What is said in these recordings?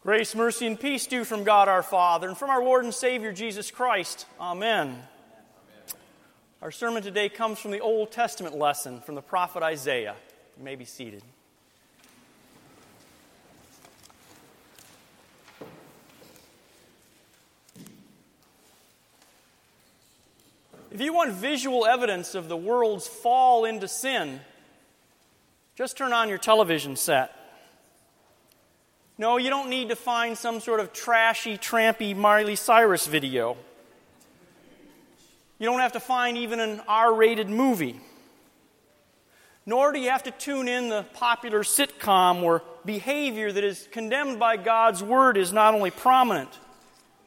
Grace, mercy, and peace do from God our Father and from our Lord and Savior Jesus Christ. Amen. Amen. Our sermon today comes from the Old Testament lesson from the prophet Isaiah. You may be seated. If you want visual evidence of the world's fall into sin, just turn on your television set. No, you don't need to find some sort of trashy, trampy Miley Cyrus video. You don't have to find even an R rated movie. Nor do you have to tune in the popular sitcom where behavior that is condemned by God's word is not only prominent,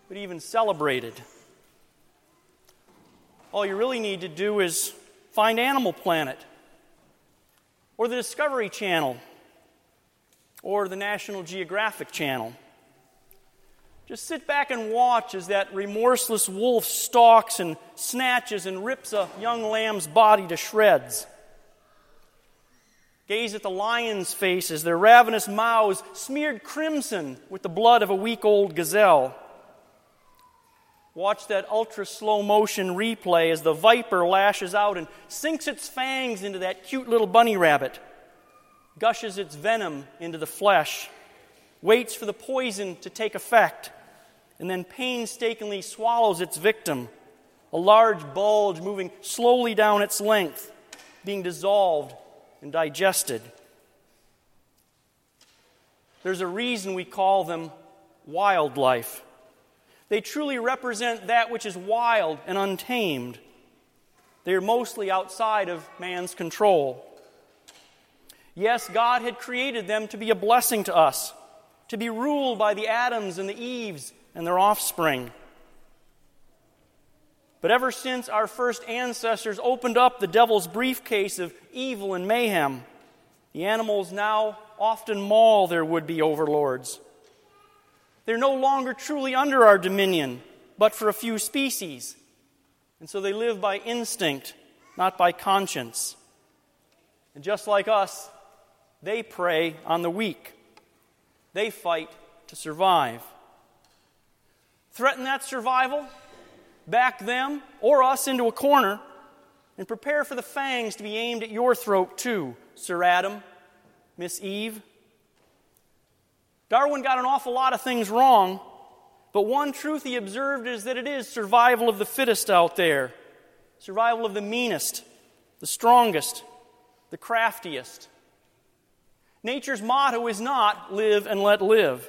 but even celebrated. All you really need to do is find Animal Planet or the Discovery Channel, or the National Geographic Channel. Just sit back and watch as that remorseless wolf stalks and snatches and rips a young lamb's body to shreds. Gaze at the lions' faces, their ravenous mouths smeared crimson with the blood of a week old gazelle. Watch that ultra slow motion replay as the viper lashes out and sinks its fangs into that cute little bunny rabbit, gushes its venom into the flesh, waits for the poison to take effect, and then painstakingly swallows its victim, a large bulge moving slowly down its length, being dissolved and digested. There's a reason we call them wildlife. They truly represent that which is wild and untamed. They are mostly outside of man's control. Yes, God had created them to be a blessing to us, to be ruled by the Adams and the Eves and their offspring. But ever since our first ancestors opened up the devil's briefcase of evil and mayhem, the animals now often maul their would be overlords. They're no longer truly under our dominion, but for a few species. And so they live by instinct, not by conscience. And just like us, they prey on the weak. They fight to survive. Threaten that survival, back them or us into a corner, and prepare for the fangs to be aimed at your throat, too, Sir Adam, Miss Eve, Darwin got an awful lot of things wrong, but one truth he observed is that it is survival of the fittest out there, survival of the meanest, the strongest, the craftiest. Nature's motto is not live and let live.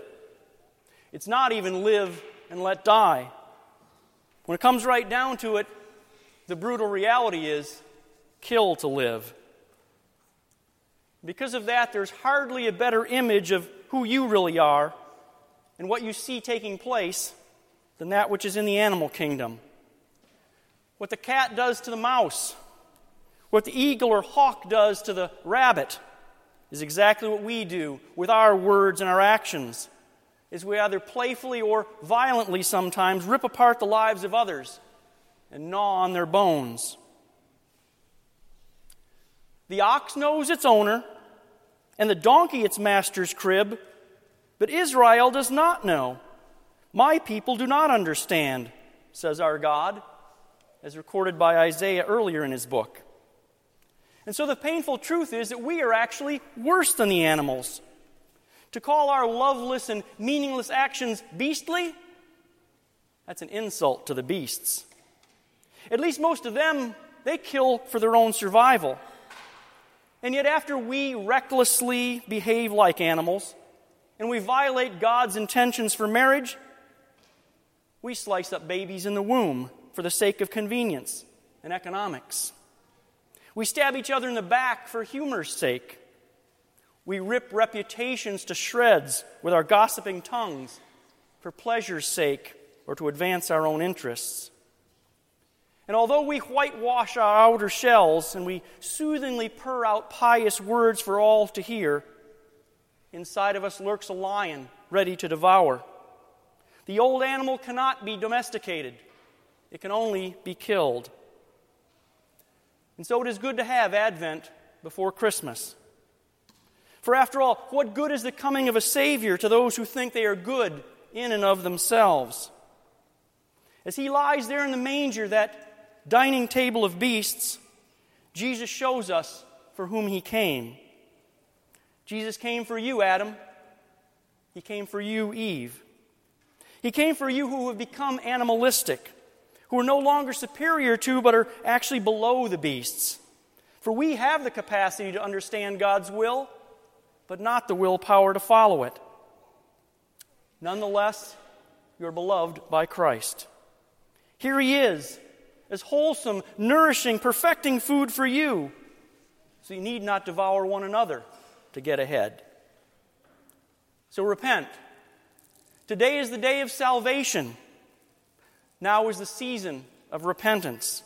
It's not even live and let die. When it comes right down to it, the brutal reality is kill to live. Because of that, there's hardly a better image of who you really are and what you see taking place than that which is in the animal kingdom. What the cat does to the mouse, what the eagle or hawk does to the rabbit, is exactly what we do with our words and our actions. Is we either playfully or violently sometimes rip apart the lives of others and gnaw on their bones. The ox knows its owner, and the donkey its master's crib, but Israel does not know. My people do not understand, says our God, as recorded by Isaiah earlier in his book. And so the painful truth is that we are actually worse than the animals. To call our loveless and meaningless actions beastly, that's an insult to the beasts. At least most of them, they kill for their own survival. And yet, after we recklessly behave like animals and we violate God's intentions for marriage, we slice up babies in the womb for the sake of convenience and economics. We stab each other in the back for humor's sake. We rip reputations to shreds with our gossiping tongues for pleasure's sake or to advance our own interests. And although we whitewash our outer shells and we soothingly purr out pious words for all to hear, inside of us lurks a lion ready to devour. The old animal cannot be domesticated, it can only be killed. And so it is good to have Advent before Christmas. For after all, what good is the coming of a Savior to those who think they are good in and of themselves? As he lies there in the manger, that dining table of beasts, Jesus shows us for whom he came. Jesus came for you, Adam. He came for you, Eve. He came for you who have become animalistic, who are no longer superior to, but are actually below the beasts. For we have the capacity to understand God's will, but not the willpower to follow it. Nonetheless, you are beloved by Christ. Here he is, as wholesome, nourishing, perfecting food for you, so you need not devour one another to get ahead. So repent. Today is the day of salvation. Now is the season of repentance.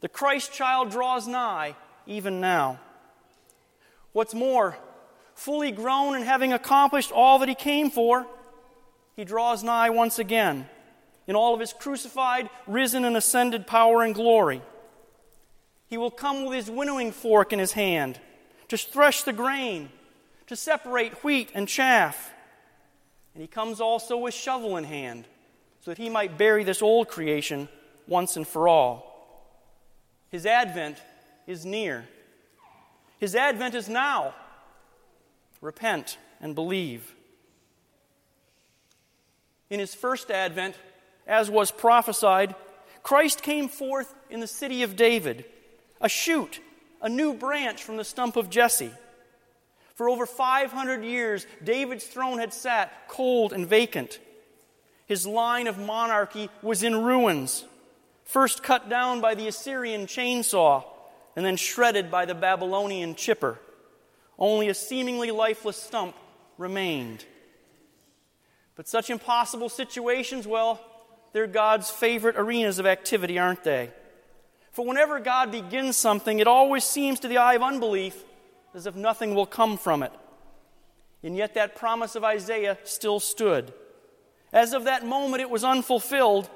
The Christ child draws nigh even now. What's more, fully grown and having accomplished all that he came for, he draws nigh once again in all of his crucified, risen, and ascended power and glory. He will come with his winnowing fork in his hand to thresh the grain, to separate wheat and chaff. And he comes also with shovel in hand so that he might bury this old creation once and for all. His advent is near. His advent is now. Repent and believe. In his first advent, as was prophesied, Christ came forth in the city of David, a shoot, a new branch from the stump of Jesse. For over 500 years, David's throne had sat cold and vacant. His line of monarchy was in ruins, first cut down by the Assyrian chainsaw and then shredded by the Babylonian chipper. Only a seemingly lifeless stump remained. But such impossible situations, well, they're God's favorite arenas of activity, aren't they? For whenever God begins something, it always seems to the eye of unbelief as if nothing will come from it. And yet, that promise of Isaiah still stood. As of that moment, it was unfulfilled,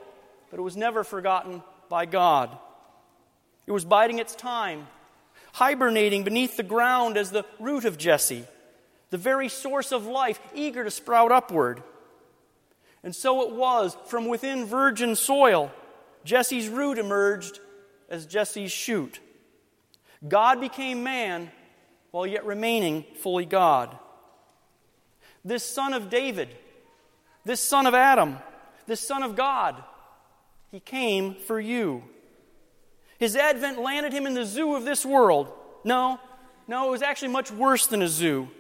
but it was never forgotten by God. It was biding its time, hibernating beneath the ground as the root of Jesse, the very source of life, eager to sprout upward. And so it was, from within virgin soil, Jesse's root emerged as Jesse's shoot. God became man while yet remaining fully God. This son of David, this son of Adam, this son of God, he came for you. His advent landed him in the zoo of this world. No, no, it was actually much worse than a zoo.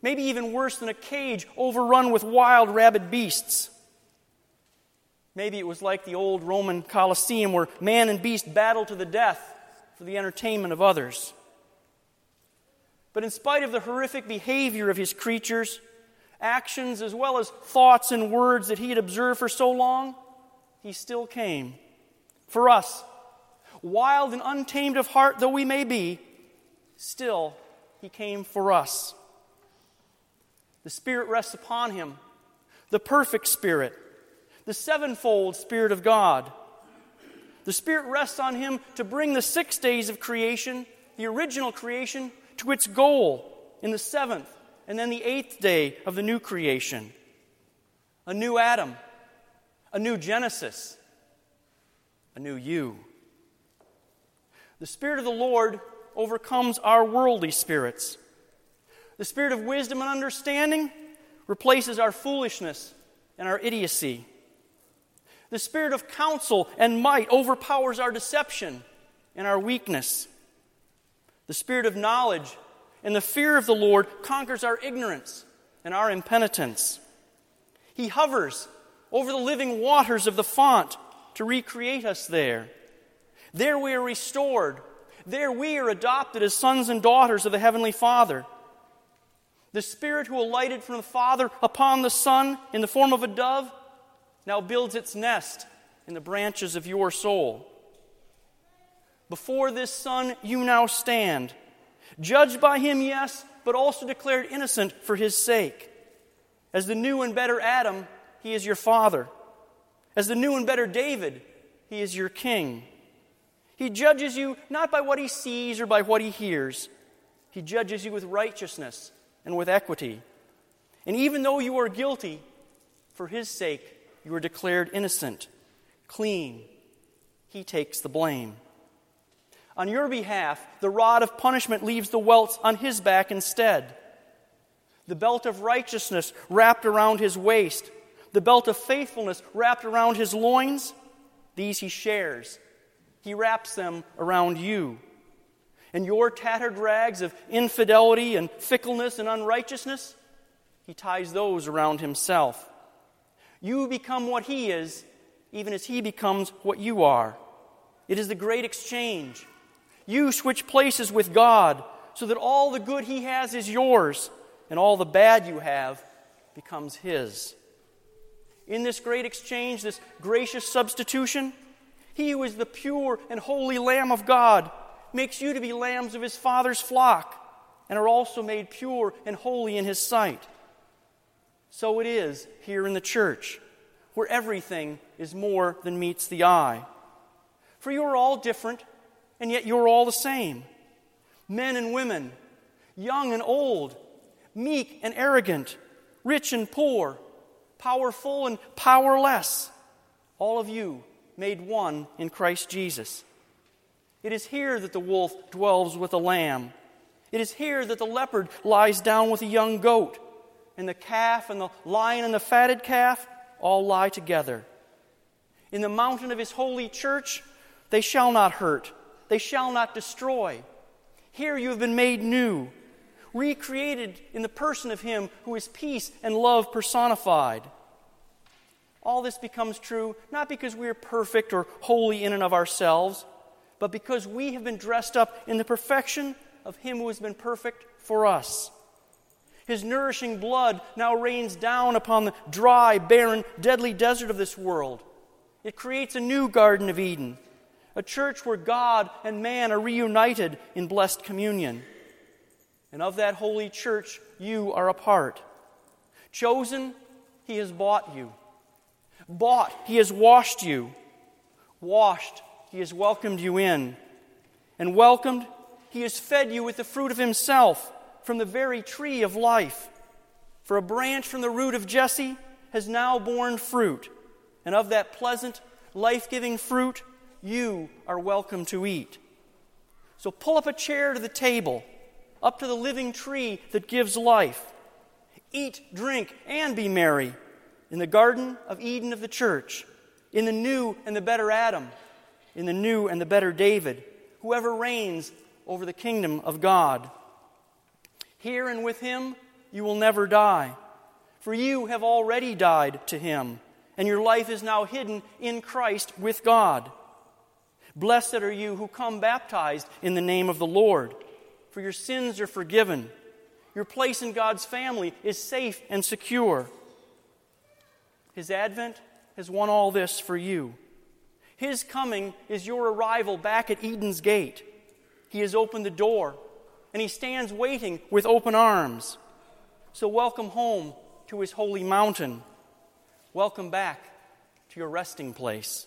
Maybe even worse than a cage overrun with wild, rabid beasts. Maybe it was like the old Roman Colosseum where man and beast battled to the death for the entertainment of others. But in spite of the horrific behavior of his creatures, actions as well as thoughts and words that he had observed for so long, he still came. For us, wild and untamed of heart though we may be, still he came for us. The Spirit rests upon him, the perfect Spirit, the sevenfold Spirit of God. The Spirit rests on him to bring the six days of creation, the original creation, to its goal in the seventh and then the eighth day of the new creation. A new Adam, a new Genesis, a new you. The Spirit of the Lord overcomes our worldly spirits. The Spirit of wisdom and understanding replaces our foolishness and our idiocy. The Spirit of counsel and might overpowers our deception and our weakness. The spirit of knowledge and the fear of the Lord conquers our ignorance and our impenitence. He hovers over the living waters of the font to recreate us there. There we are restored. There we are adopted as sons and daughters of the Heavenly Father. The Spirit who alighted from the Father upon the Son in the form of a dove now builds its nest in the branches of your soul. Before this Son, you now stand, judged by him, yes, but also declared innocent for his sake. As the new and better Adam, he is your father. As the new and better David, he is your king. He judges you not by what he sees or by what he hears, he judges you with righteousness and with equity. And even though you are guilty, for his sake you are declared innocent, clean. He takes the blame. On your behalf, the rod of punishment leaves the welts on his back instead. The belt of righteousness wrapped around his waist, the belt of faithfulness wrapped around his loins, these he shares. He wraps them around you. And your tattered rags of infidelity and fickleness and unrighteousness, he ties those around himself. You become what he is, even as he becomes what you are. It is the great exchange. You switch places with God so that all the good he has is yours, and all the bad you have becomes his. In this great exchange, this gracious substitution, he who is the pure and holy Lamb of God makes you to be lambs of his Father's flock and are also made pure and holy in his sight. So it is here in the church, where everything is more than meets the eye. For you are all different, and yet you're all the same men and women, young and old, meek and arrogant, rich and poor, powerful and powerless. All of you made one in Christ Jesus. It is here that the wolf dwells with the lamb. It is here that the leopard lies down with a young goat, and the calf and the lion and the fatted calf all lie together. In the mountain of his holy church, they shall not hurt, they shall not destroy. Here you have been made new, recreated in the person of him who is peace and love personified. All this becomes true not because we are perfect or holy in and of ourselves but because we have been dressed up in the perfection of Him who has been perfect for us. His nourishing blood now rains down upon the dry, barren, deadly desert of this world. It creates a new Garden of Eden, a church where God and man are reunited in blessed communion. And of that holy church, you are a part. Chosen, He has bought you. Bought, He has washed you. Washed, he has welcomed you in. And welcomed, He has fed you with the fruit of Himself from the very tree of life. For a branch from the root of Jesse has now borne fruit, and of that pleasant, life giving fruit, you are welcome to eat. So pull up a chair to the table, up to the living tree that gives life. Eat, drink, and be merry in the Garden of Eden of the church, in the new and the better Adam in the new and the better David, whoever reigns over the kingdom of God. Here and with him you will never die, for you have already died to him, and your life is now hidden in Christ with God. Blessed are you who come baptized in the name of the Lord, for your sins are forgiven. Your place in God's family is safe and secure. His advent has won all this for you. His coming is your arrival back at Eden's gate. He has opened the door, and He stands waiting with open arms. So, welcome home to His holy mountain. Welcome back to your resting place.